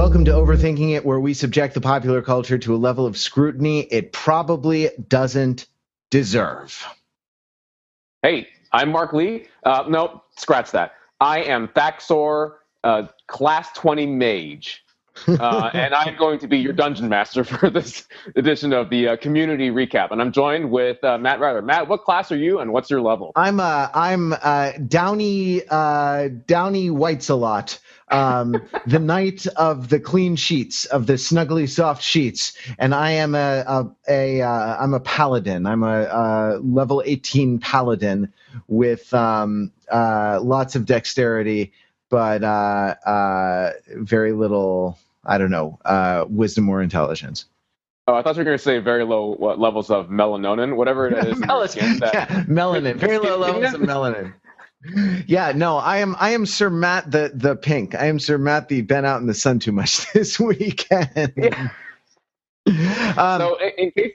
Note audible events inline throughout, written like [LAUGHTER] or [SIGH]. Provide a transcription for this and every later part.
Welcome to Overthinking It, where we subject the popular culture to a level of scrutiny it probably doesn't deserve. Hey, I'm Mark Lee. Uh, no, scratch that. I am Thaxor, uh, Class 20 Mage. uh, [LAUGHS] and I'm going to be your dungeon master for this edition of the uh, community recap. And I'm joined with uh, Matt Ryder. Matt, what class are you, and what's your level? I'm uh, I'm uh, Downey uh, Downey White's a lot. Um, the knight of the clean sheets of the snuggly soft sheets, and I am a a, a uh, I'm a paladin. I'm a, a level 18 paladin with um, uh, lots of dexterity, but uh, uh, very little. I don't know, uh, wisdom or intelligence. Oh, I thought you were going to say very low what, levels of melanonin, whatever it is. melanin, [LAUGHS] that- yeah, melanin, [LAUGHS] very low levels of melanin. Yeah, no, I am I am Sir Matt the the pink. I am Sir Matt the been out in the sun too much [LAUGHS] this weekend. Yeah. Um, so, in, in case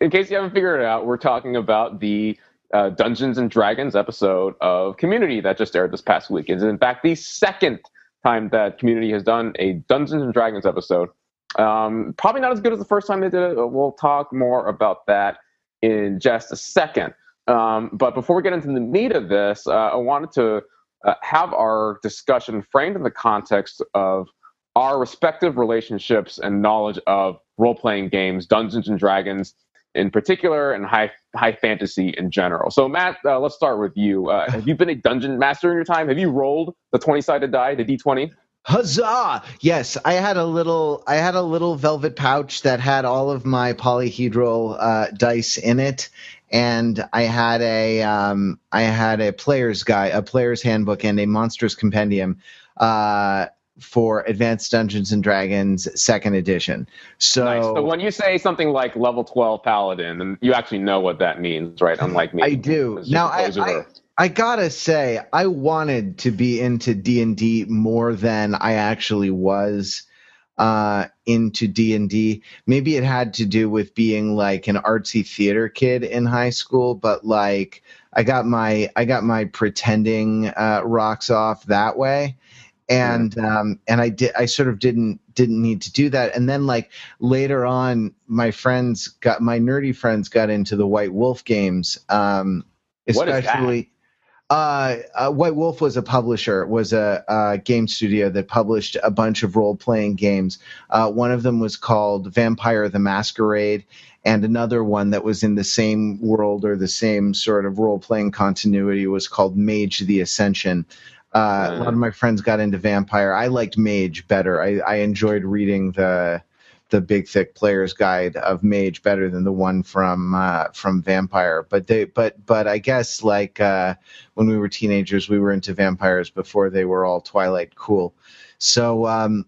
in case you haven't figured it out, we're talking about the uh, Dungeons and Dragons episode of Community that just aired this past week. It's in fact the second time that Community has done a Dungeons and Dragons episode. Um, probably not as good as the first time they did it. We'll talk more about that in just a second. Um, but before we get into the meat of this, uh, I wanted to uh, have our discussion framed in the context of our respective relationships and knowledge of role playing games, Dungeons and Dragons in particular, and high high fantasy in general. So, Matt, uh, let's start with you. Uh, have you been a dungeon master in your time? Have you rolled the twenty sided die, the D twenty? Huzzah! Yes, I had a little I had a little velvet pouch that had all of my polyhedral uh, dice in it, and I had a um, I had a player's guide, a player's handbook, and a monstrous compendium uh, for Advanced Dungeons and Dragons Second Edition. So, Nice. So when you say something like level twelve paladin, and you actually know what that means, right? Unlike me, I do. Now, I, I. I gotta say, I wanted to be into D and D more than I actually was uh, into D and D. Maybe it had to do with being like an artsy theater kid in high school, but like I got my I got my pretending uh, rocks off that way. And um, and I did I sort of didn't didn't need to do that and then like later on my friends got my nerdy friends got into the White Wolf games um, What is that? especially uh, uh, White Wolf was a publisher, was a, a game studio that published a bunch of role playing games. Uh, one of them was called Vampire the Masquerade, and another one that was in the same world or the same sort of role playing continuity was called Mage the Ascension. Uh, a lot of my friends got into Vampire. I liked Mage better. I, I enjoyed reading the the big thick player's guide of mage better than the one from uh, from vampire. But they but but i guess like uh, when we were teenagers we were into vampires before they were all twilight cool. So um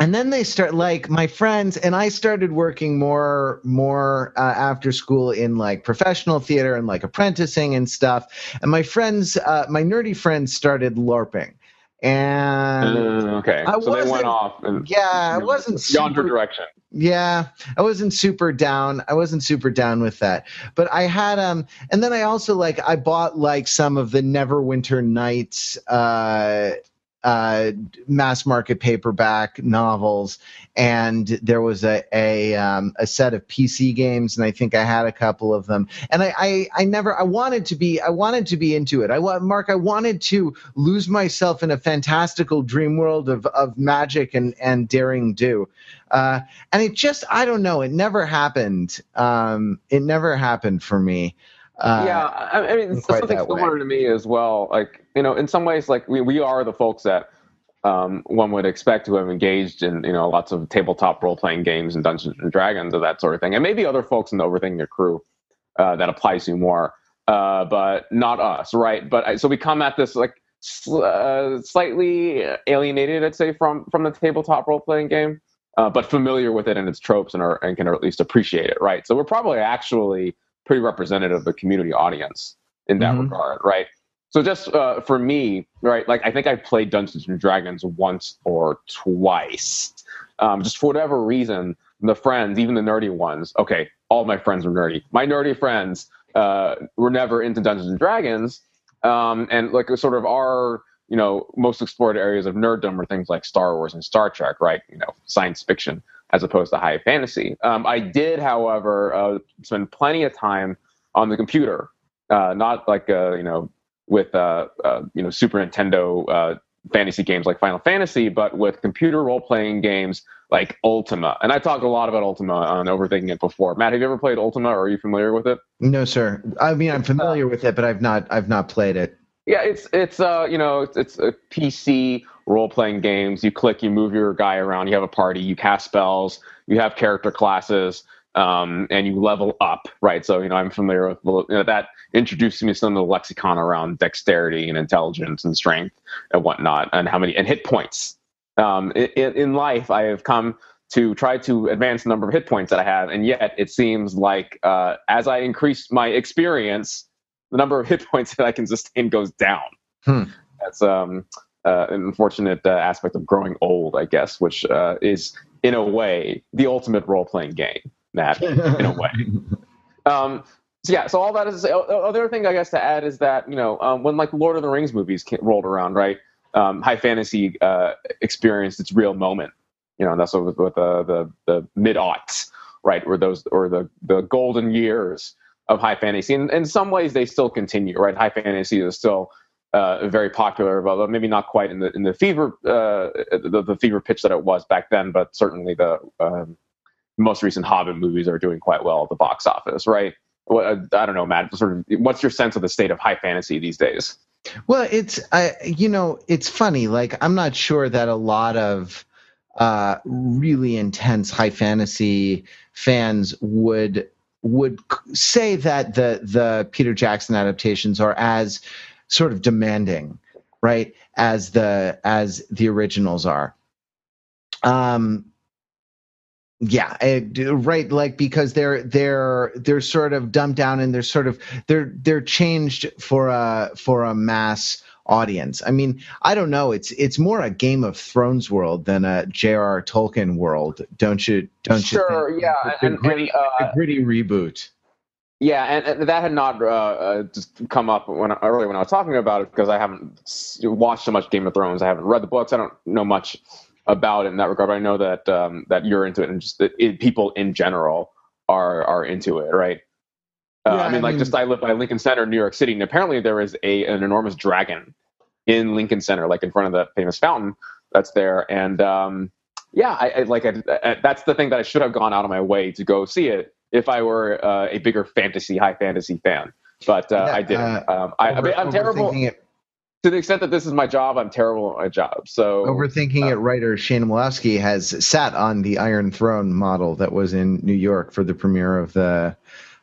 and then they start like my friends and i started working more more uh, after school in like professional theater and like apprenticing and stuff. And my friends uh, my nerdy friends started larping and Uh, okay, I so they went off and yeah i wasn't yonder super direction. yeah, I wasn't super down. I wasn't super down with that. But I had um and then I also like I bought like some of the Neverwinter Nights uh uh mass market paperback novels and there was a a um a set of PC games and I think I had a couple of them. And I I, I never I wanted to be I wanted to be into it. I want Mark I wanted to lose myself in a fantastical dream world of of magic and and daring do. Uh and it just i don't know it never happened um it never happened for me uh yeah, I, I mean, something that way. similar to me as well. Like, you know, in some ways, like we, we are the folks that um, one would expect to have engaged in, you know, lots of tabletop role playing games and Dungeons and Dragons and that sort of thing, and maybe other folks in the Overthinking crew uh, that applies to more, uh, but not us, right? But I, so we come at this like sl- uh, slightly alienated, I'd say, from from the tabletop role playing game. Uh, but familiar with it and its tropes and, are, and can at least appreciate it, right? So we're probably actually pretty representative of the community audience in that Mhm. regard, right? So just uh, for me, right? Like I think I played Dungeons and Dragons once or twice. Um, just for whatever reason, the friends, even the nerdy ones. Okay, all my friends were nerdy. My nerdy friends uh, were never into Dungeons and Dragons, um, and like sort of our you know most explored areas of nerddom are things like Star Wars and Star Trek, right? You know, science fiction as opposed to high fantasy. Um, I did, however, uh, spend plenty of time on the computer, uh, not like uh, you know with uh, uh, you know Super Nintendo uh, fantasy games like Final Fantasy, but with computer role playing games like Ultima. And I talked a lot about Ultima on Overthinking It before. Matt, have you ever played Ultima or are you familiar with it? No, sir. I mean, I'm familiar with it, but I've not I've not played it. Yeah, it's it's uh you know it's, it's a PC role playing games. You click, you move your guy around, you have a party, you cast spells, you have character classes, um, and you level up, right? So you know I'm familiar with you know, that introduced me to some of the lexicon around dexterity and intelligence and strength and whatnot, and how many and hit points. Um, in, in life, I have come to try to advance the number of hit points that I have, and yet it seems like uh, as I increase my experience the number of hit [LAUGHS] points that I can sustain goes down. Hmm. That's um, uh, an unfortunate uh, aspect of growing old, I guess, which uh, is in a way the ultimate role playing game. That [LAUGHS] in a way. Um, so yeah, so all that is. Other thing I guess to add is that you know um, when like Lord of the Rings movies rolled around, right? Um, high fantasy uh, experienced its real moment. You know, and that's with, with uh, the the mid aughts, right? Where those or the the golden years of high fantasy. And in some ways, they still continue, right? High fantasy is still uh, very popular, although maybe not quite in the in the fever uh, the, the, fever pitch that it was back then. But certainly, the um, most recent Hobbit movies are doing quite well at the box office, right? Uh, I don't know, Matt. Sort of, what's your sense of the state of high fantasy these days? Well, it's uh, you know, it's funny. Like, I'm not sure that a lot of uh, really intense high fantasy fans would would say that the the Peter Jackson adaptations are as sort of demanding, right, as the as the originals are. Um, yeah, it, right. Like because they're they're they're sort of dumbed down and they're sort of they're they're changed for a for a mass audience. I mean, I don't know. It's it's more a Game of Thrones world than a J.R.R. Tolkien world, don't you? Don't sure, you? Sure. Yeah. The, and, gritty, and, uh, gritty reboot. Yeah, and, and, that had not uh, uh, just come up when earlier when I was talking about it because I haven't watched so much Game of Thrones. I haven't read the books. I don't know much about it in that regard. But I know that um, that you're into it, and just it, people in general are are into it, right? Uh, yeah, I mean, like just I live by Lincoln Center, in New York City, and apparently there is a an enormous dragon in Lincoln Center, like in front of the famous fountain that's there. And um, yeah, I, I like I, that's the thing that I should have gone out of my way to go see it if I were uh, a bigger fantasy, high fantasy fan. But uh, yeah, I didn't. Uh, um, I, over, am terrible. It. To the extent that this is my job, I'm terrible at my job. So overthinking uh, it, writer Shana Mlawski has sat on the Iron Throne model that was in New York for the premiere of the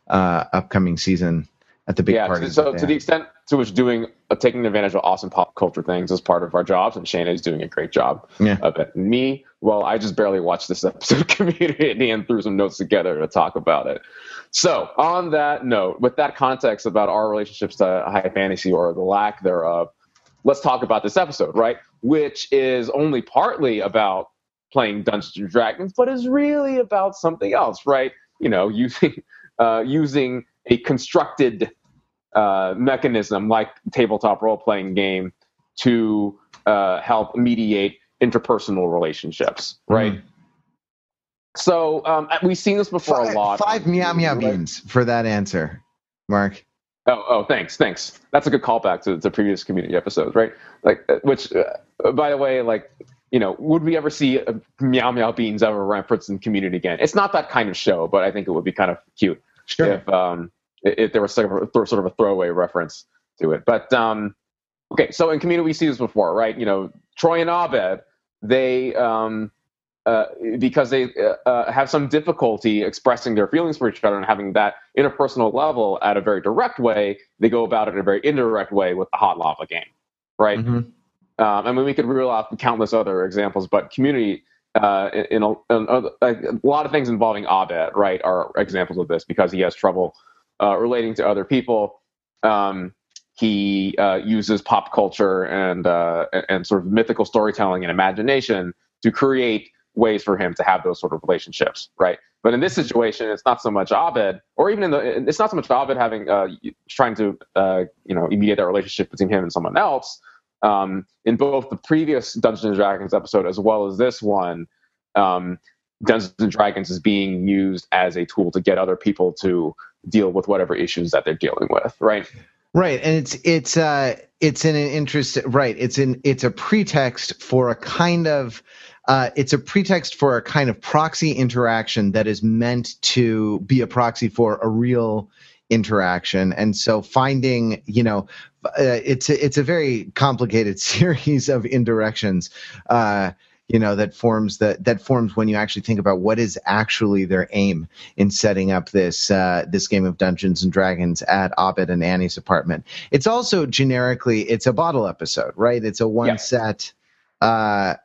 uh, upcoming season at the big yeah, party. So to the extent to which doing uh, taking advantage of awesome pop culture things is part of our jobs, and Shana is doing a great job yeah. of it. Me, well, I just barely watched this [LAUGHS] episode of Community and threw some notes together to talk about it. So on that note, with that context about our relationships to high fantasy or the lack thereof, let's talk about this episode, right? Which is only partly about playing Dungeons and Dragons, but is really about something else, right? You know, using [LAUGHS] uh, using a constructed uh, mechanism like tabletop role playing game to uh, help mediate interpersonal relationships, right? Mm. So um, we've seen this before five, a lot. Five meow meow beans for that answer, Mark. Oh, oh, thanks, thanks. That's a good callback to the previous community episodes, right? Like, uh, which, uh, by the way, like, you know, would we ever see Meow Meow Beans ever referenced in Community again? It's not that kind of show, but I think it would be kind of cute sure. if um, if there was sort of a throwaway reference to it. But um, okay, so in Community we see this before, right? You know, Troy and Abed, they um, uh, because they uh, uh, have some difficulty expressing their feelings for each other and having that interpersonal level at a very direct way, they go about it in a very indirect way with the hot lava game, right? Mm-hmm. Um, I mean, we could reel off countless other examples, but community uh, in, a, in a, a, lot of things involving Abed, right, are examples of this because he has trouble uh, relating to other people. Um, he uh, uses pop culture and uh, and sort of mythical storytelling and imagination to create ways for him to have those sort of relationships, right? But in this situation, it's not so much Abed, or even in the, it's not so much Abed having uh, trying to uh, you know mediate that relationship between him and someone else. Um, in both the previous Dungeons and Dragons episode as well as this one, um, Dungeons and Dragons is being used as a tool to get other people to deal with whatever issues that they're dealing with, right? Right, and it's it's uh it's in an interest right. It's in it's a pretext for a kind of uh, it's a pretext for a kind of proxy interaction that is meant to be a proxy for a real interaction and so finding you know uh, it's a, it's a very complicated [LAUGHS] series of indirections uh, you know that forms that that forms when you actually think about what is actually their aim in setting up this uh, this game of Dungeons and Dragons at Abed and Annie's apartment. It's also generically it's a bottle episode, right? It's a one yeah. set uh,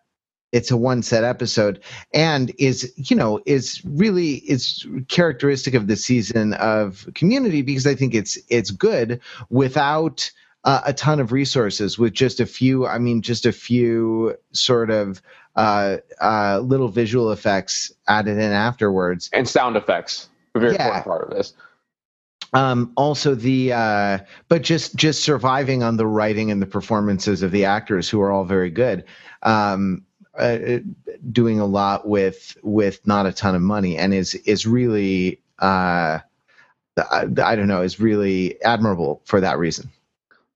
it's a one set episode and is you know is really is characteristic of the season of community because i think it's it's good without uh, a ton of resources with just a few i mean just a few sort of uh, uh, little visual effects added in afterwards. And sound effects a very yeah. important part of this. Um, also the uh, but just just surviving on the writing and the performances of the actors who are all very good. Um, uh, doing a lot with with not a ton of money and is is really uh, I, I, don't know is really admirable for that reason.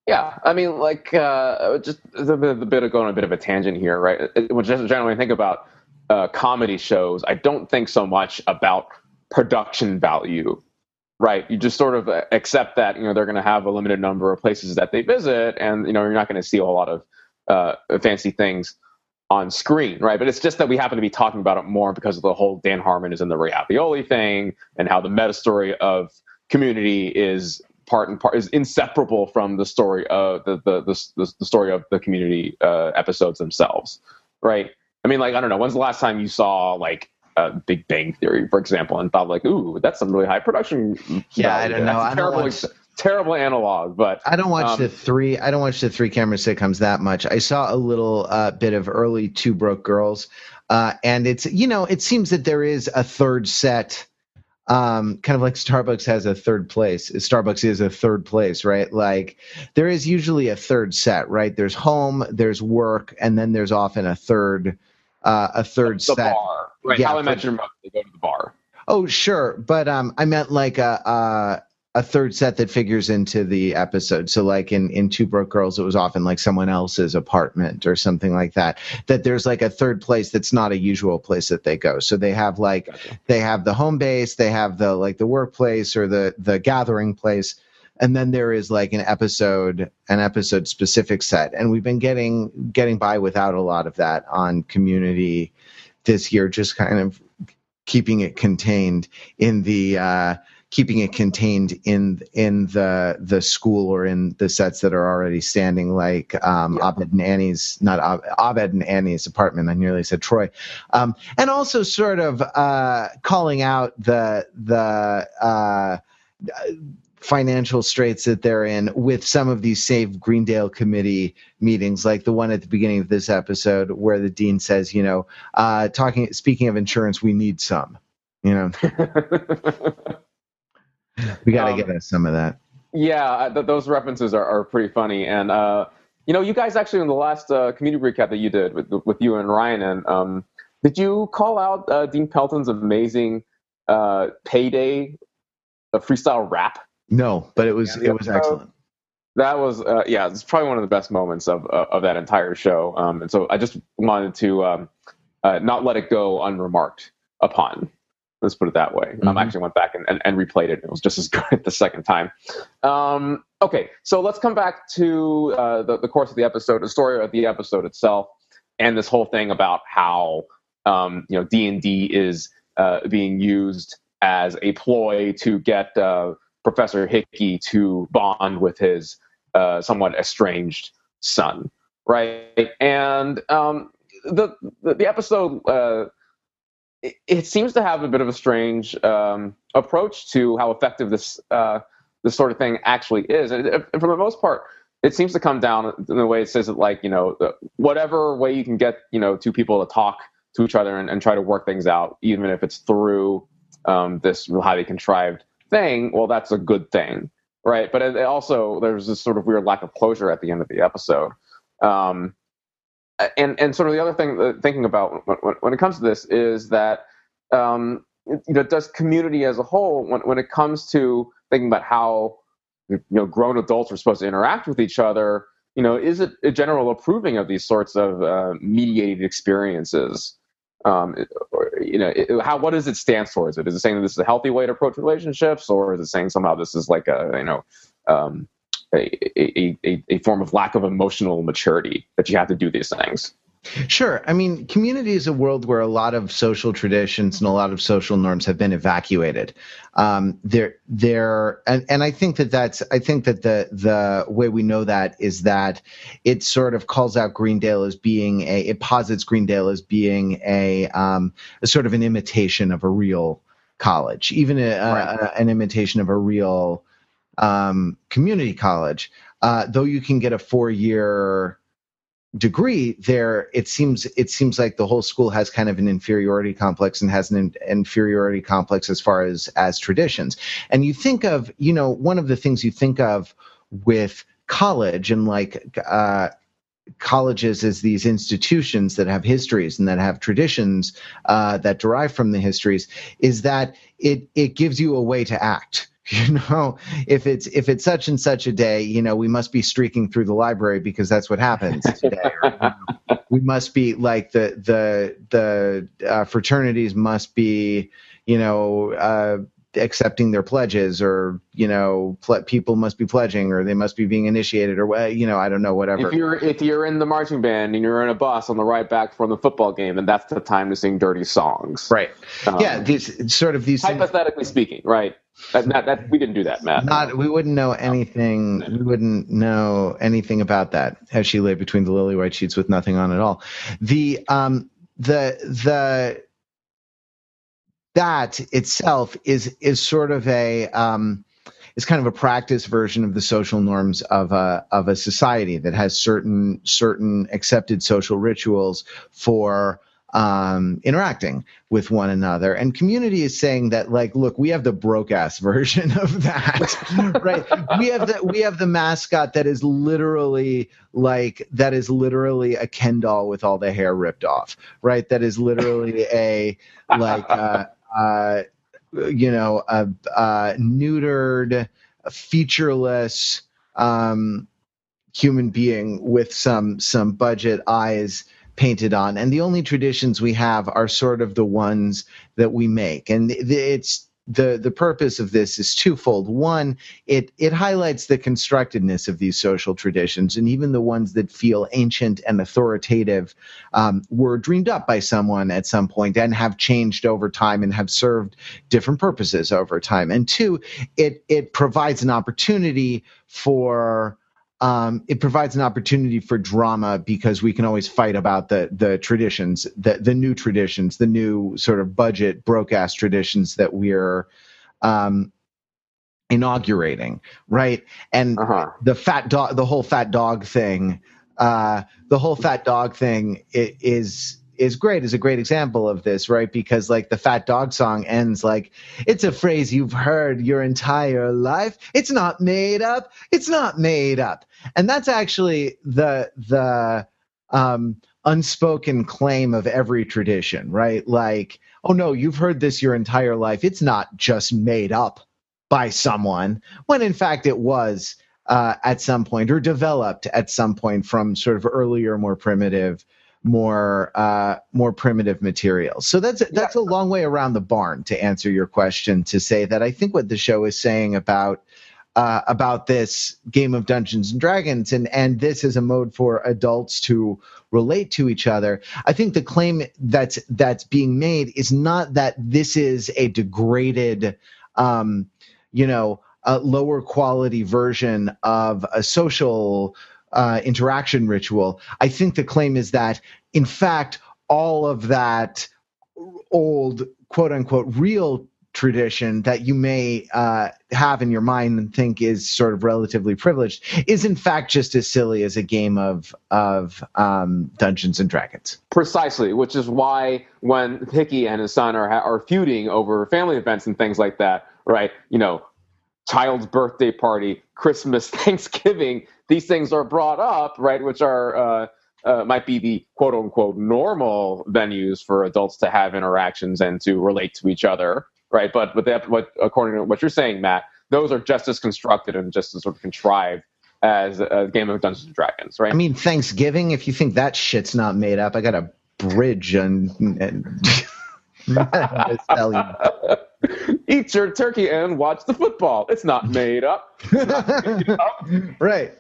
Yeah, I mean, like uh, just a bit, a bit of going a bit of a tangent here, right? When just generally think about uh, comedy shows, I don't think so much about production value, right? You just sort of accept that you know they're going to have a limited number of places that they visit, and you know you're not going to see a whole lot of uh, fancy things on screen, right? But it's just that we happen to be talking about it more because of the whole Dan Harmon is in the Ray thing and how the meta story of community is part and part is inseparable from the story of the the the, the story of the community uh, episodes themselves, right? I mean, like I don't know, when's the last time you saw like uh, Big Bang Theory, for example, and thought like, ooh, that's some really high production. Yeah, I don't know. I don't watch, terrible analog, but I don't watch um, the three. I don't watch the three camera sitcoms that much. I saw a little uh, bit of early Two Broke Girls, uh, and it's you know it seems that there is a third set. Um, kind of like Starbucks has a third place. Starbucks is a third place, right? Like there is usually a third set, right? There's home, there's work, and then there's often a third, uh, a third the set. Bar, right? Yeah, How I Mother, they go to the bar. Oh, sure, but um, I meant like a, a a third set that figures into the episode. So like in in Two Broke Girls, it was often like someone else's apartment or something like that. That there's like a third place that's not a usual place that they go. So they have like gotcha. they have the home base, they have the like the workplace or the the gathering place. And then there is like an episode, an episode specific set. And we've been getting getting by without a lot of that on community this year, just kind of keeping it contained in the uh keeping it contained in in the the school or in the sets that are already standing, like um, yeah. Abed and Annie's, not Ab- Abed and Annie's apartment. I nearly said Troy, um, and also sort of uh, calling out the the. Uh, financial straits that they're in with some of these Save Greendale committee meetings, like the one at the beginning of this episode where the dean says, you know, uh, talking, speaking of insurance, we need some, you know. [LAUGHS] We got to um, get us some of that. Yeah, th- those references are, are pretty funny. And, uh, you know, you guys actually in the last uh, community recap that you did with, with you and Ryan, and um, did you call out uh, Dean Pelton's amazing uh, payday freestyle rap? No, but it was yeah, it was excellent. That was uh, yeah, it's probably one of the best moments of uh, of that entire show. Um, and so I just wanted to um, uh, not let it go unremarked upon. Let's put it that way. Mm-hmm. Um, I actually went back and, and, and, replayed it. It was just as [LAUGHS] good the second time. Um, okay, so let's come back to uh, the, the course of the episode, the story of the episode itself, and this whole thing about how um, you know D and D is uh, being used as a ploy to get uh, Professor Hickey to bond with his uh, somewhat estranged son, right? And um, the, the, the episode it, seems to have a bit of a strange um, approach to how effective this uh, this sort of thing actually is. And, for the most part, it seems to come down in the way it says it like you know whatever way you can get you know two people to talk to each other and, and try to work things out, even if it's through um, this highly contrived thing. Well, that's a good thing, right? But it also there's this sort of weird lack of closure at the end of the episode. Um, and and sort of the other thing uh, thinking about when, when, it comes to this is that um, you know does community as a whole when when it comes to thinking about how you know grown adults are supposed to interact with each other you know is it a general approving of these sorts of uh, mediated experiences? Um, or, you know it, how what does it stand for? Is it is it saying that this is a healthy way to approach relationships or is it saying somehow this is like a you know um, a, a, a, form of lack of emotional maturity that you have to do these things. Sure. I mean, community is a world where a lot of social traditions and a lot of social norms have been evacuated. Um, there, there, and, and I think that that's, I think that the, the way we know that is that it sort of calls out Greendale as being a, it posits Greendale as being a, um, a sort of an imitation of a real college, even a, right. a, an imitation of a real, um, community college, uh, though you can get a four year degree there it seems it seems like the whole school has kind of an inferiority complex and has an in, inferiority complex as far as as traditions. And you think of you know one of the things you think of with college and like uh, colleges as these institutions that have histories and that have traditions uh, that derive from the histories is that it it gives you a way to act [LAUGHS] you know if it's if it's such and such a day you know we must be streaking through the library because that's what happens today or, you know, [LAUGHS] we must be like the the the uh, fraternities must be you know uh, accepting their pledges or you know ple- people must be pledging or they must be being initiated or you know i don't know whatever. If you're if you're in the marching band and you're in a bus on the right back from the football game and that's the time to sing dirty songs. Right. Um, yeah these sort of these hypothetically things, speaking right. That, that, that, we didn't do that matt. Not we wouldn't know anything we wouldn't know anything about that as she lay between the lily white sheets with nothing on at all. The um the the that itself is is sort of a um, is kind of a practice version of the social norms of a of a society that has certain certain accepted social rituals for um, interacting with one another. And community is saying that, like, look, we have the broke ass [LAUGHS] version of that, [LAUGHS] right? We have the we have the mascot that is literally like that is literally a Ken doll with all the hair ripped off, right? That is literally a like. Uh, uh, you know, a, a neutered, featureless um, human being with some some budget eyes painted on, and the only traditions we have are sort of the ones that we make, and it's the the purpose of this is twofold. One, it it highlights the constructedness of these social traditions, and even the ones that feel ancient and authoritative um, were dreamed up by someone at some point and have changed over time and have served different purposes over time. And two, it it provides an opportunity for um, it provides an opportunity for drama because we can always fight about the the traditions, the the new traditions, the new sort of budget broke ass traditions that we're um, inaugurating, right? And uh-huh. the fat dog, the whole fat dog thing, uh, the whole fat dog thing is is great is a great example of this right? Because like the fat dog song ends like it's a phrase you've heard your entire life. It's not made up. It's not made up. And that's actually the the um unspoken claim of every tradition right? Like oh no you've heard this your entire life. It's not just made up by someone when in fact it was uh, at some point or developed at some point from sort of earlier more primitive more uh, more primitive materials. So that's that's yeah. a long way around the barn to answer your question. To say that I think what the show is saying about uh, about this game of Dungeons and Dragons and and this is a mode for adults to relate to each other. I think the claim that's that's being made is not that this is a degraded, um, you know, a lower quality version of a social uh, interaction ritual. I think the claim is that, in fact, all of that old quote unquote real tradition that you may uh, have in your mind and think is sort of relatively privileged is in fact just as silly as a game of of um, Dungeons and Dragons. Precisely, which is why when Hickey and his son are are feuding over family events and things like that, right? You know, child's birthday party, Christmas, [LAUGHS] Thanksgiving, these things are brought up, right? Which are uh, uh, might be the quote unquote normal venues for adults to have interactions and to relate to each other, right? But with that, what according to what you're saying, Matt, those are just as constructed and just as sort of contrived as a game of Dungeons and Dragons, right? I mean, Thanksgiving. If you think that shit's not made up, I got a bridge and. and [LAUGHS] [LAUGHS] Eat your turkey and watch the football. It's not made up. [LAUGHS] Not made up. right.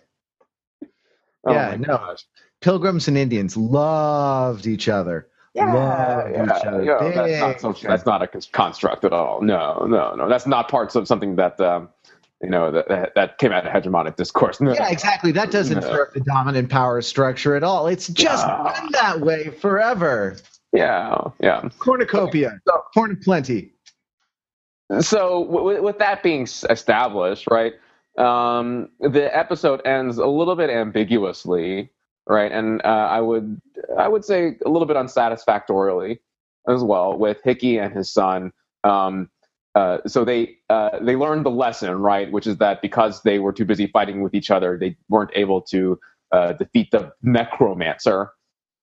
Oh yeah, no. Gosh. Pilgrims and Indians loved each other. Yeah, loved yeah, each other. Yeah, that's, not so, that's not a construct at all. No, no, no. That's not parts of something that um, you know that that came out of hegemonic discourse. [LAUGHS] No. Yeah, exactly. That doesn't no. the dominant power structure at all. It's just uh, been that way forever. Yeah, yeah. Cornucopia, so, corn plenty. So, w- with that being established, right? Um, the episode ends a little bit ambiguously, right? And uh, I would I would say a little bit unsatisfactorily as well with Hickey and his son. Um, uh, so they uh, they learned the lesson, right? Which is that because they were too busy fighting with each other, they weren't able to uh, defeat the necromancer,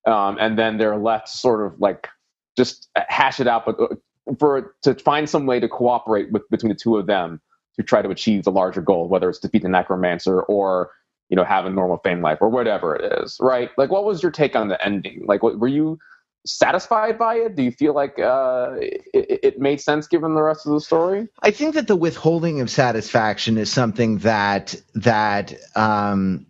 um, and then they're left sort of like just hash it out, but uh, for to find some way to cooperate with between the two of them to try to achieve the larger goal, whether it's defeat the necromancer or you know have a normal fame life or whatever it is, right? Like, what was your take on the ending? Like, what, were you satisfied by it? Do you feel like uh, it, it, made sense given the rest of the story? I think that the withholding of satisfaction is something that that um,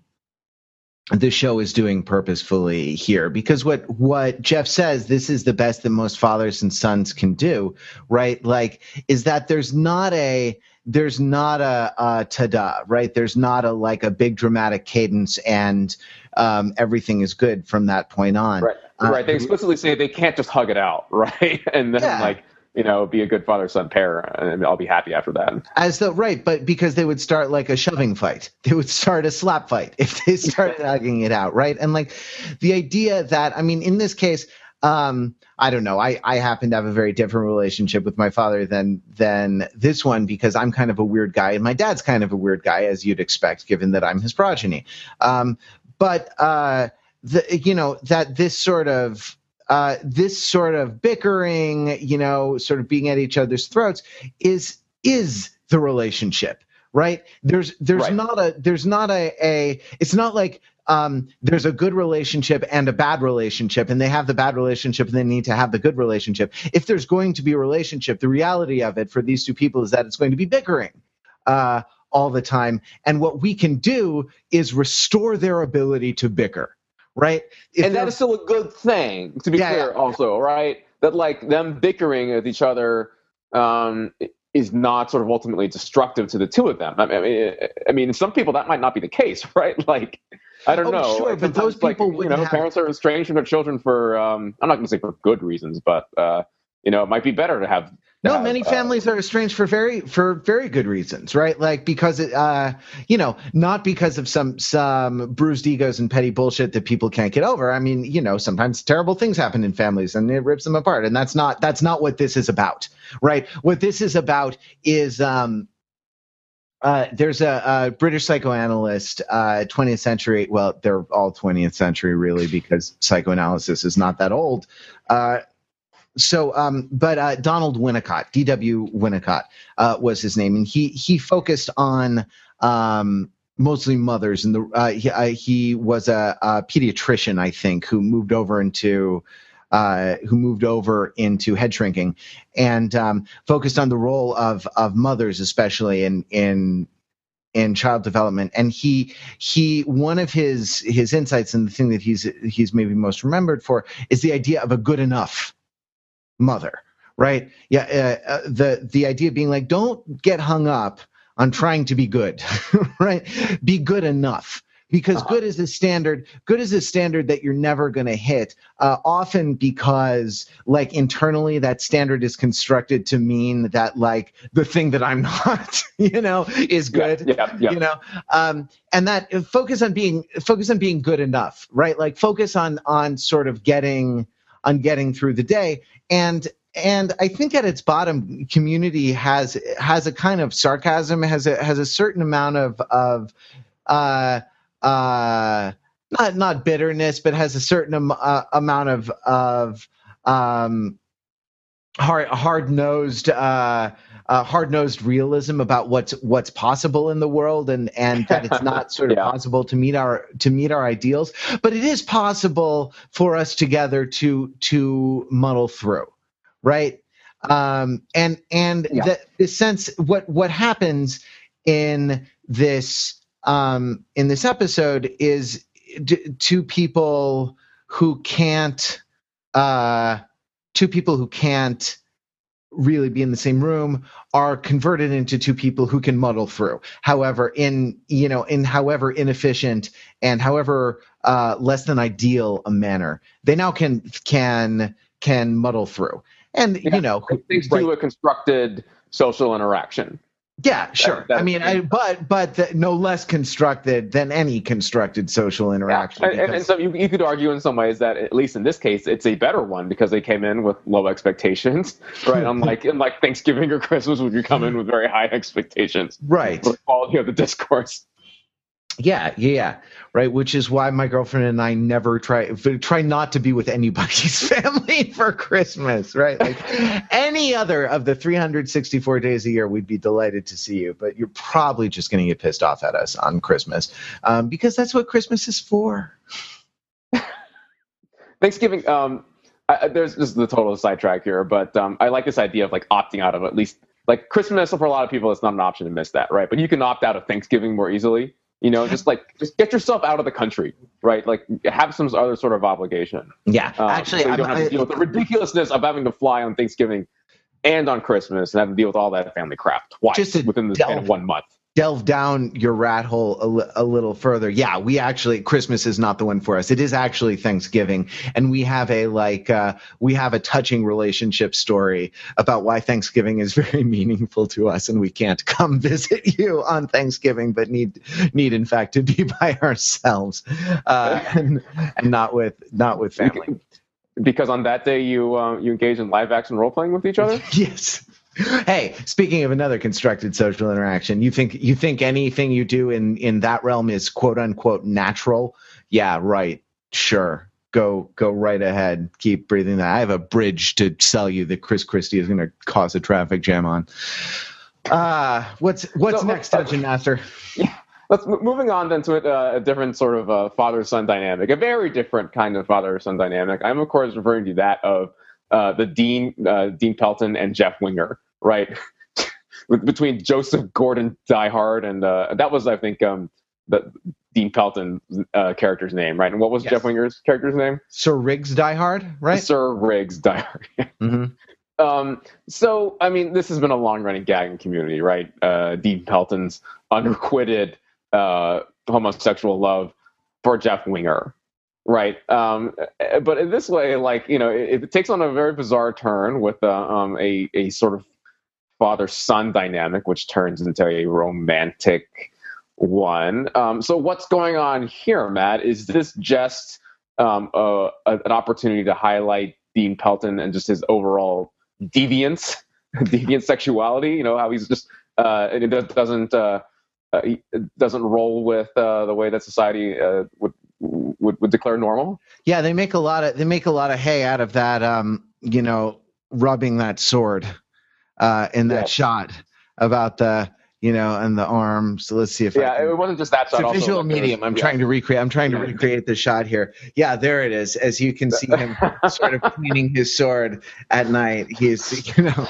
the show is doing purposefully here because what what Jeff says this is the best that most fathers and sons can do, right? Like, is that there's not a there's not a, a ta-da, right? There's not a like a big dramatic cadence and um, everything is good from that point on. Right. Right. They uh, explicitly say they can't just hug it out, [LAUGHS] right? And then yeah. like you know, be a good father son pair, and I'll be happy after that. As the right, but because they would start like a shoving fight, they would start a slap fight if they [LAUGHS] started hugging it out, right? And like the idea that, I mean, in this case, um, I don't know. I, I happen to have a very different relationship with my father than than this one because I'm kind of a weird guy, and my dad's kind of a weird guy, as you'd expect, given that I'm his progeny. Um, but uh, the you know that this sort of uh, this sort of bickering, you know, sort of being at each other's throats is is the relationship, right? There's there's right. not a there's not a, a it's not like um, there's a good relationship and a bad relationship, and they have the bad relationship and they need to have the good relationship. If there's going to be a relationship, the reality of it for these two people is that it's going to be bickering. Uh, all the time. And what we can do is restore their ability to bicker right? If and that is still a good thing, to be yeah, clear, yeah. also, right? That like them bickering with each other um, is not sort of ultimately destructive to the two of them. I mean, I mean, some people that might not be the case, [LAUGHS] right? Like, I don't oh, know. Sure, but those people, like, you know, have... parents are estranged from their children for um, I'm not going to say for good reasons, but uh, you know, it might be better to have no, many uh, families are estranged for very for very good reasons, right? Like because it, uh, you know, not because of some some bruised egos and petty bullshit that people can't get over. I mean, you know, sometimes terrible things happen in families and it rips them apart, and that's not that's not what this is about, right? What this is about is um, uh, there's a, a, British psychoanalyst, uh, 20th century. Well, they're all 20th century, really, because psychoanalysis is not that old. Uh, so, um, but uh, Donald Winnicott, D.W. Winnicott, uh, was his name, and he he focused on um, mostly mothers, and the uh, he, uh, he was a, a, pediatrician, I think, who moved over into uh, who moved over into head shrinking, and um, focused on the role of of mothers, especially in in in child development and he he one of his his insights and the thing that he's he's maybe most remembered for is the idea of a good enough mother, right? Yeah, uh, uh, the the idea being like, don't get hung up on trying to be good, [LAUGHS] right? Be good enough because uh-huh. good is a standard good is a standard that you're never going to hit uh, often because like internally that standard is constructed to mean that like the thing that i'm [LAUGHS] not you know is good yeah, yeah, yeah. you know um, and that focus on being focus on being good enough right like focus on on sort of getting on getting through the day. And and I think at its bottom, community has has a kind of sarcasm, has a has a certain amount of of uh, uh, not not bitterness, but has a certain am, uh, amount of of um, hard hard nosed uh, uh, hard nosed realism about what's what's possible in the world, and and that it's not [LAUGHS] sort of yeah. possible to meet our to meet our ideals, but it is possible for us together to to muddle through, right? Um, and and yeah. the, the sense what what happens in this um, in this episode is d- two people who can't uh, two people who can't really be in the same room are converted into two people who can muddle through. However in you know in however inefficient and however uh, less than ideal a manner they now can can can muddle through. And yeah, you know thanks right, to a constructed social interaction yeah, sure. That, I mean, I, but but the, no less constructed than any constructed social interaction. Yeah. And, and, so you, you could argue in some ways that at least in this case, it's a better one because they came in with low expectations, [LAUGHS] right? [LAUGHS] unlike unlike Thanksgiving or Christmas, when you come in with very high expectations, right? For the quality of the discourse. Yeah, yeah, right. Which is why my girlfriend and I never try try not to be with anybody's [LAUGHS] family for Christmas, right? Like any other of the 364 days a year, we'd be delighted to see you, but you're probably just going to get pissed off at us on Christmas um, because that's what Christmas is for. [LAUGHS] Thanksgiving. Um, I, there's this is the total sidetrack here, but um, I like this idea of like opting out of at least like Christmas for a lot of people. It's not an option to miss that, right? But you can opt out of Thanksgiving more easily you know, just like just get yourself out of the country, right? Like have some other sort of obligation. Yeah, um, actually, so you don't have to deal with the ridiculousness of having to fly on Thanksgiving and on Christmas and have to deal with all that family crap twice just within the span of one month delve down your rat hole a, a, little further. Yeah we actually christmas is not the one for us. It is actually thanksgiving and we have a like uh, we have a touching relationship story about why thanksgiving is [LAUGHS] very meaningful to us and we can't come [LAUGHS] visit you on thanksgiving but need need in fact to be [LAUGHS] by ourselves uh, and, and not with not with family. because on that day you uh, you engage in live action role playing with each other? Yes hey, speaking of another constructed social interaction, you think you think anything you do in in that realm is quote unquote natural? Yeah, right. Sure. Go go right ahead. Keep breathing that. I have a bridge to sell you that Chris Christie is going to cause a traffic jam on. Uh what's what's so, next, Dungeon Master? Yeah. [LAUGHS] Let's moving on then to a, uh, a different sort of uh, father son dynamic, a very different kind of father son dynamic. I'm of course referring to that of uh, the Dean uh, Dean Pelton and Jeff Winger, right? [LAUGHS] Between Joseph Gordon Die Hard and uh, that was I think um, the Dean Pelton uh, character's name, right? And what was yes. Jeff Winger's character's name? Sir Riggs Die Hard, right? Sir Riggs Die Hard. [LAUGHS] mm-hmm. um, so I mean, this has been a long running gag in community, right? Uh, Dean Pelton's unrequited homosexual love for Jeff Winger Right. Um, but in this way, like, you know, it, it takes on a very bizarre turn with uh, um, a, a sort of father son dynamic, which turns into a romantic one. Um, so, what's going on here, Matt? Is this just um, a, a, an opportunity to highlight Dean Pelton and just his overall deviance, [LAUGHS] deviant sexuality? You know, how he's just, uh, it doesn't. Uh, uh, doesn't roll with uh, the way that society uh, would would, would declare normal. Yeah, they make a lot of they make a lot of hay out of that. Um, you know, rubbing that sword uh, in that yeah. shot about the you know, and the arm. So let's see if yeah, it wasn't just that shot. It's a visual medium. I'm yeah. trying to recreate. I'm trying to recreate the shot here. Yeah, there it is. As you can see him [LAUGHS] sort of cleaning his sword at night. He's you know,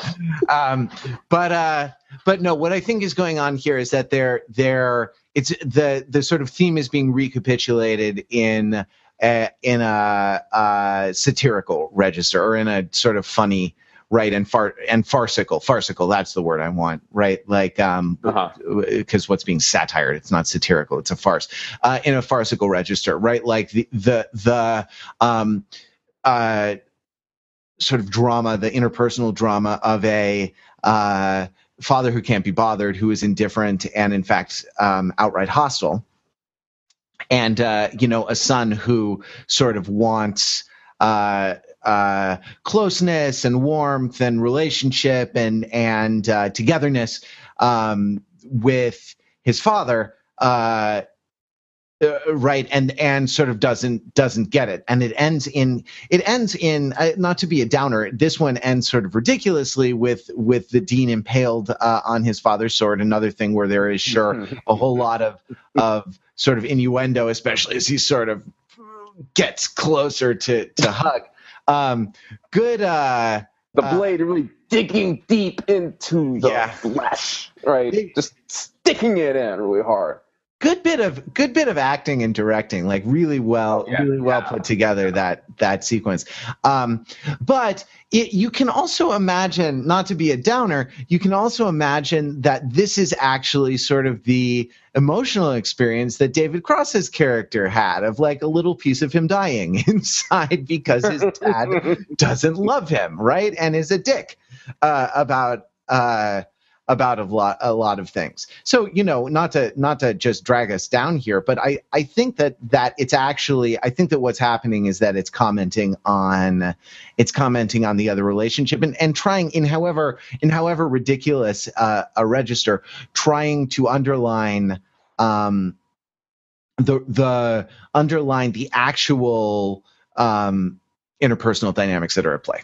um, but uh, but no. What I think is going on here is that they're they're it's the the sort of theme is being recapitulated in a, in a, a satirical register or in a sort of funny right and far and farcical farcical that's the word i want right like um because uh-huh. what's being satired it's not satirical it's a farce uh, in a farcical register right like the the the um uh sort of drama the interpersonal drama of a uh father who can't be bothered, who is indifferent and in fact um, outright hostile, and uh, you know a son who sort of wants. Uh, uh, closeness and warmth and relationship and and uh, togetherness um, with his father. Uh, uh, right. And and sort of doesn't doesn't get it. And it ends in it ends in uh, not to be a downer this one ends sort of ridiculously with with the dean impaled uh, on his father's sword. Another thing where there is sure a whole lot of of sort of innuendo especially as he sort of gets closer to to hug. Um good uh the blade uh, really digging deep into the yeah. flesh right? Just sticking it in really hard good bit of good bit of acting and directing like really well yeah, really well yeah. put together that that sequence. Um, but it, you can also imagine not to be a downer you can also imagine that this is actually sort of the emotional experience that david cross's character had of like a little piece of him dying [LAUGHS] inside because his dad [LAUGHS] doesn't love him right? And is a dick uh, about uh, about a lot a lot of things. So you know, not to not to just drag us down here, but I I think that that it's actually I think that what's happening is that it's commenting on it's commenting on the other relationship and and trying in however in however ridiculous uh, a register trying to underline um the the underline the actual um interpersonal dynamics that are at play.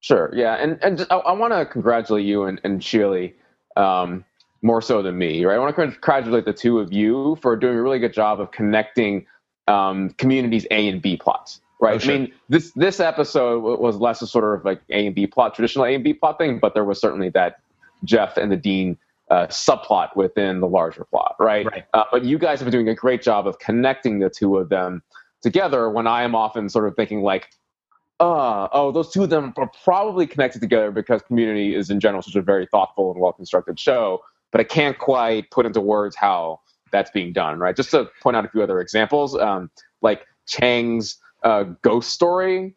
Sure. Yeah, and and I, I want to congratulate you and, and Sheely um, more so than me. Right? I want to congratulate the two of you for doing a really good job of connecting um, communities A and B plots. Right. Oh, sure. I mean, this this episode was less a sort of like A and B plot, traditional A and B plot thing, but there was certainly that Jeff and the Dean uh, subplot within the larger plot, right? right. Uh, but you guys have been doing a great job of connecting the two of them together. When I am often sort of thinking like, uh, oh, those two of them are probably connected together because Community is in general such a very thoughtful and well constructed show, but I can't quite put into words how that's being done, right? Just to point out a few other examples, um, like Chang's uh, ghost story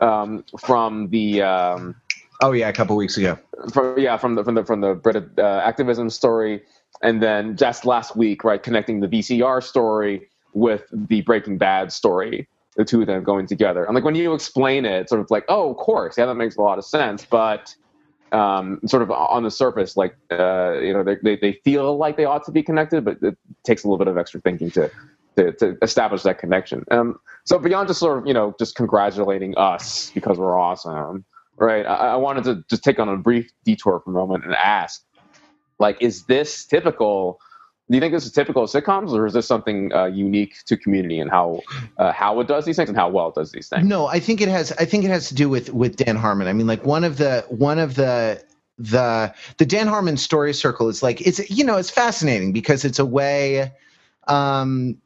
um, from the. Um, oh yeah, a couple weeks ago. From, yeah, from the from the from the Brit uh, activism story, and then just last week, right, connecting the VCR story with the Breaking Bad story the two of them going together. And like when you explain it, sort of like, oh, of course, yeah, that makes a lot of sense. But um, sort of on the surface, like uh, you know, they, they, they feel like they ought to be connected, but it takes a little bit of extra thinking to to, to establish that connection. Um, so beyond just sort of you know just congratulating us because we're awesome, right? I, I wanted to just take on a brief detour for a moment and ask, like, is this typical? Do you think this is typical of sitcoms, or is this something uh, unique to Community and how uh, how it does these things and how well it does these things? No, I think it has. I think it has to do with with Dan Harmon. I mean, like one of the one of the the the Dan Harmon story circle is like it's you know it's fascinating because it's a way. Um,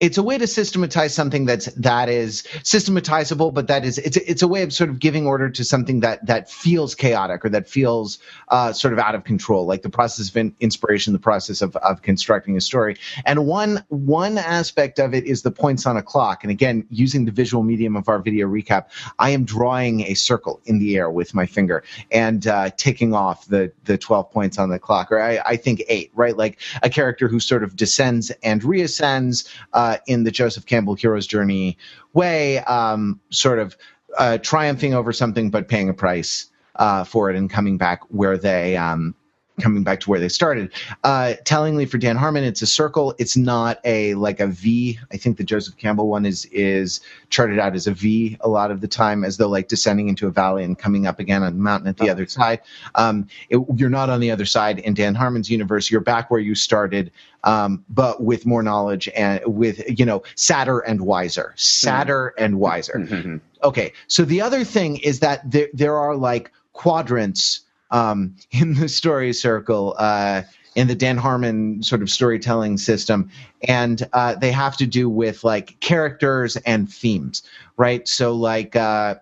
it's a way to systematize something that's that is systematizable, but that is it's it's a way of sort of giving order to something that that feels chaotic or that feels uh, sort of out of control, like the process of inspiration, the process of of constructing a story. And one one aspect of it is the points on a clock. And again, using the visual medium of our video recap, I am drawing a circle in the air with my finger and uh, ticking off the the twelve points on the clock, or I, I think eight, right? Like a character who sort of descends and reascends. Uh, uh, in the Joseph Campbell hero's journey way, um, sort of uh, triumphing over something but paying a price uh, for it and coming back where they um, coming back to where they started. Uh, tellingly for Dan Harmon, it's a circle. It's not a like a V. I think the Joseph Campbell one is is charted out as a V a lot of the time, as though like descending into a valley and coming up again on the mountain at the oh. other side. Um, it, you're not on the other side in Dan Harmon's universe. You're back where you started, um, but with more knowledge and with you know sadder and wiser, sadder mm-hmm. and wiser. Mm-hmm. Okay, so the other thing is that there there are like quadrants um, in the story circle uh, in the Dan Harmon sort of storytelling system, and uh, they have to do with like characters and themes, right? So like. Uh,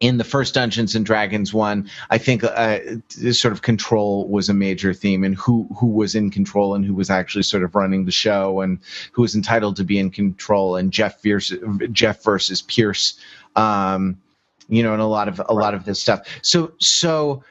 in the first Dungeons and Dragons one, I think uh, sort of control was a major theme, and who who was in control and who was actually sort of running the show, and who was entitled to be in control, and Jeff versus Jeff versus Pierce, um, you know, and a lot of a lot of this stuff. So so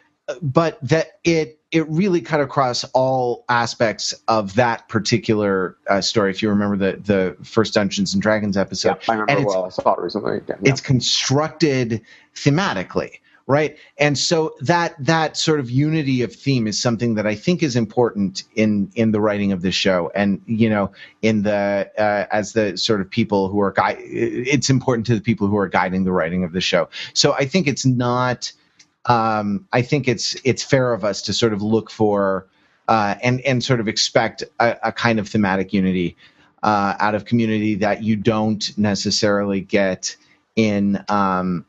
but that it it really cut across all aspects of that particular uh, story. If you remember the the first Dungeons and Dragons episode, yeah, I remember well. I saw it recently. Yeah. It's constructed thematically right and so that that sort of unity of theme is something that i think is important in in the writing of this show and you know in the uh, as the sort of people who are it's important to the people who are guiding the writing of the show so i think it's not um, i think it's it's fair of us to sort of look for uh, and and sort of expect a, a kind of thematic unity uh, out of community that you don't necessarily get in um,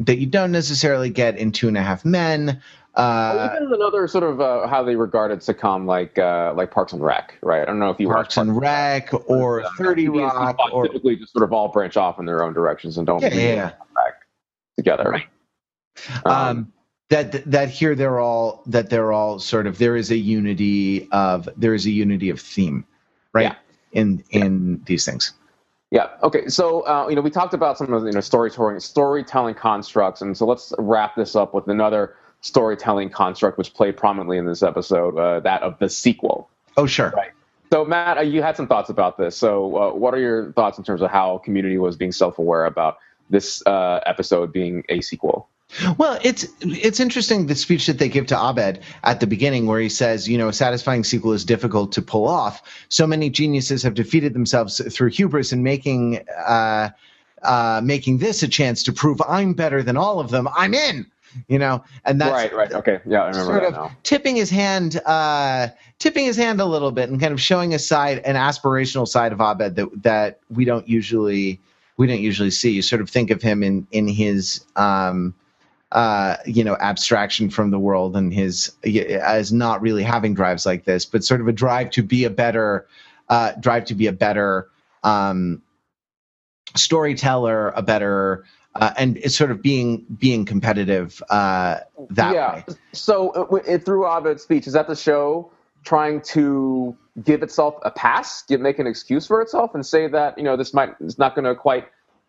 that you don't necessarily get in Two and a Half Men. Uh, another sort of uh, how they regarded sitcom like uh, like Parks and Rec, right? I don't know if you Parks and Rec or uh, Thirty Rock, or typically just sort of all branch off in their own directions and don't yeah, yeah. back together. Right. Um, um, that that here they're all that they're all sort of there is a unity of there is a unity of theme, right? Yeah. In in yeah. these things. Yeah. Okay. So uh, you know, we talked about some of the you know storytelling storytelling constructs, and so let's wrap this up with another storytelling construct which played prominently in this episode, uh, that of the sequel. Oh, sure. Right. So Matt, uh, you had some thoughts about this. So uh, what are your thoughts in terms of how Community was being self-aware about this uh, episode being a sequel? Well, it's it's interesting the speech that they give to Abed at the beginning, where he says, you know, a satisfying sequel is difficult to pull off. So many geniuses have defeated themselves through hubris and making uh, uh, making this a chance to prove I'm better than all of them. I'm in. You know, and that's right, right, okay, yeah, I remember sort that of now. tipping his hand, uh, tipping his hand a little bit, and kind of showing a side, an aspirational side of Abed that that we don't usually we don't usually see. You sort of think of him in in his um, uh, you know, abstraction from the world and his as not really having drives like this, but sort of a drive to be a better, uh, drive to be a better um, storyteller, a better, uh, and it's sort of being being competitive uh, that yeah. way. So uh, through Abed's speech, is that the show trying to give itself a pass, give, make an excuse for itself, and say that you know this might is not going to quite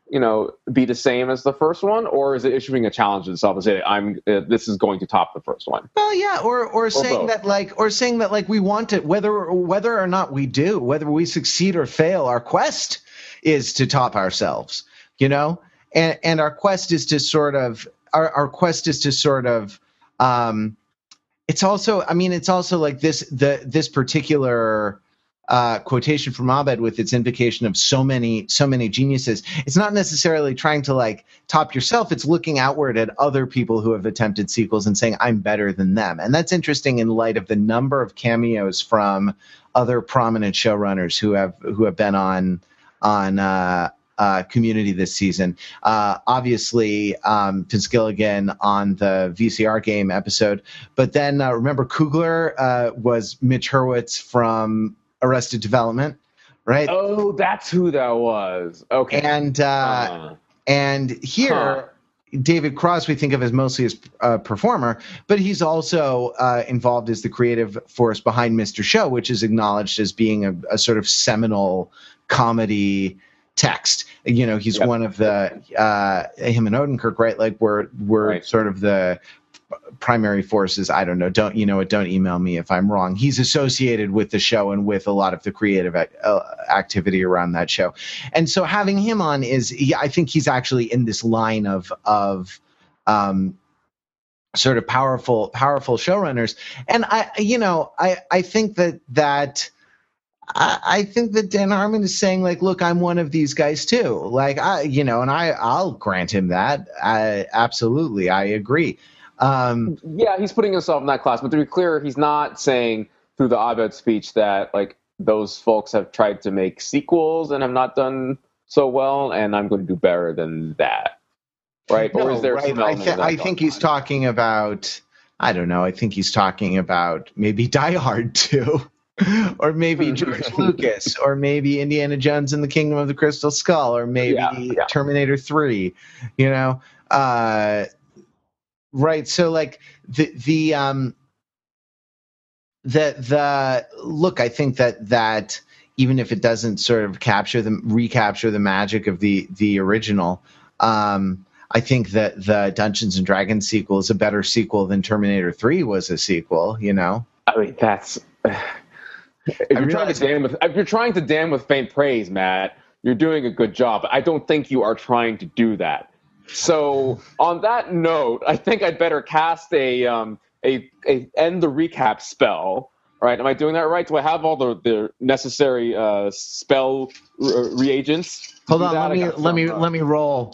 you know be the same as the first one or is it issuing a challenge to itself and say i'm uh, this is going to top the first one well yeah or or, or saying both. that like or saying that like we want it whether whether or not we do whether we succeed or fail our quest is to top ourselves you know and and our quest is to sort of our, our quest is to sort of um it's also i mean it's also like this the this particular uh, quotation from Abed with its invocation of so many so many geniuses. It's not necessarily trying to like top yourself. It's looking outward at other people who have attempted sequels and saying I'm better than them. And that's interesting in light of the number of cameos from other prominent showrunners who have who have been on on uh, uh, community this season. Uh, obviously, um, Vince Gilligan on the VCR game episode, but then uh, remember Koogler uh, was Mitch Hurwitz from Arrested Development, right? Oh, that's who that was. Okay. And uh, uh and here. Huh. David Cross, we think of as mostly as a performer, but he's also uh, involved as the creative force behind Mr. Show, which is acknowledged as being a, a sort of seminal comedy text. You know, he's yep. one of the uh, him and Odenkirk, right? Like we're we're right. sort of the primary forces i don't know don't you know what don't email me if i'm wrong he's associated with the show and with a lot of the creative uh, activity around that show and so having him on is i think he's actually in this line of of um, sort of powerful powerful showrunners and i you know i i think that that I, think that Dan Harmon is saying like, look, I'm one of these guys too. Like I, you know, and I, I'll grant him that. I, absolutely, I agree. Um, yeah, he's putting himself in that class, but to be clear, he's not saying through the Abed speech that like those folks have tried to make sequels and have not done so well, and I'm going to do better than that, right? No, or is there right. I, th- I think he's on? talking about. I don't know. I think he's talking about maybe [LAUGHS] Die Hard too. or maybe George Lucas, or maybe Indiana Jones and the Kingdom of the Crystal Skull, or maybe yeah, yeah. Terminator 3. You know, uh, Right. So like the the um the the look, I think that that even if it doesn't sort of capture the recapture the magic of the the original, um, I think that the Dungeons and Dragons sequel is a better sequel than Terminator 3 was a sequel, you know? I mean, that's. [SIGHS] If you're, trying to damn with, if you're trying to damn with faint praise, Matt, you're doing a good job. I don't think you are trying to do that. So, on that note, I think I'd better cast a um, a, a end the recap spell. Right? Am I doing that right? Do I have all the, the necessary uh, spell re- reagents? Hold on, let me let me uh, let me roll.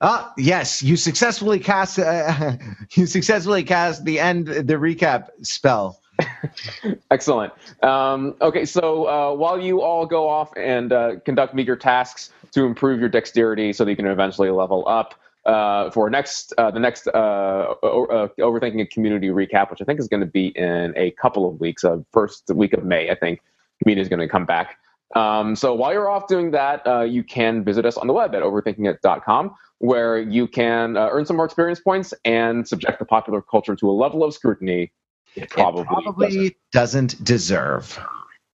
Ah, yes, you successfully cast. Uh, [LAUGHS] you successfully cast the end the recap spell. [LAUGHS] Excellent. Um, okay, so uh, while you all go off and uh, conduct meager tasks to improve your dexterity, so that you can eventually level up uh, for next uh, the next uh, uh, overthinking a community recap, which I think is going to be in a couple of weeks, uh, first week of May, I think. Community is going to come back. Um, so while you're off doing that, you can visit us on the web at overthinkingit.com, where you can earn some more experience points and subject the popular culture to a level of scrutiny it probably, it probably doesn't. doesn't deserve.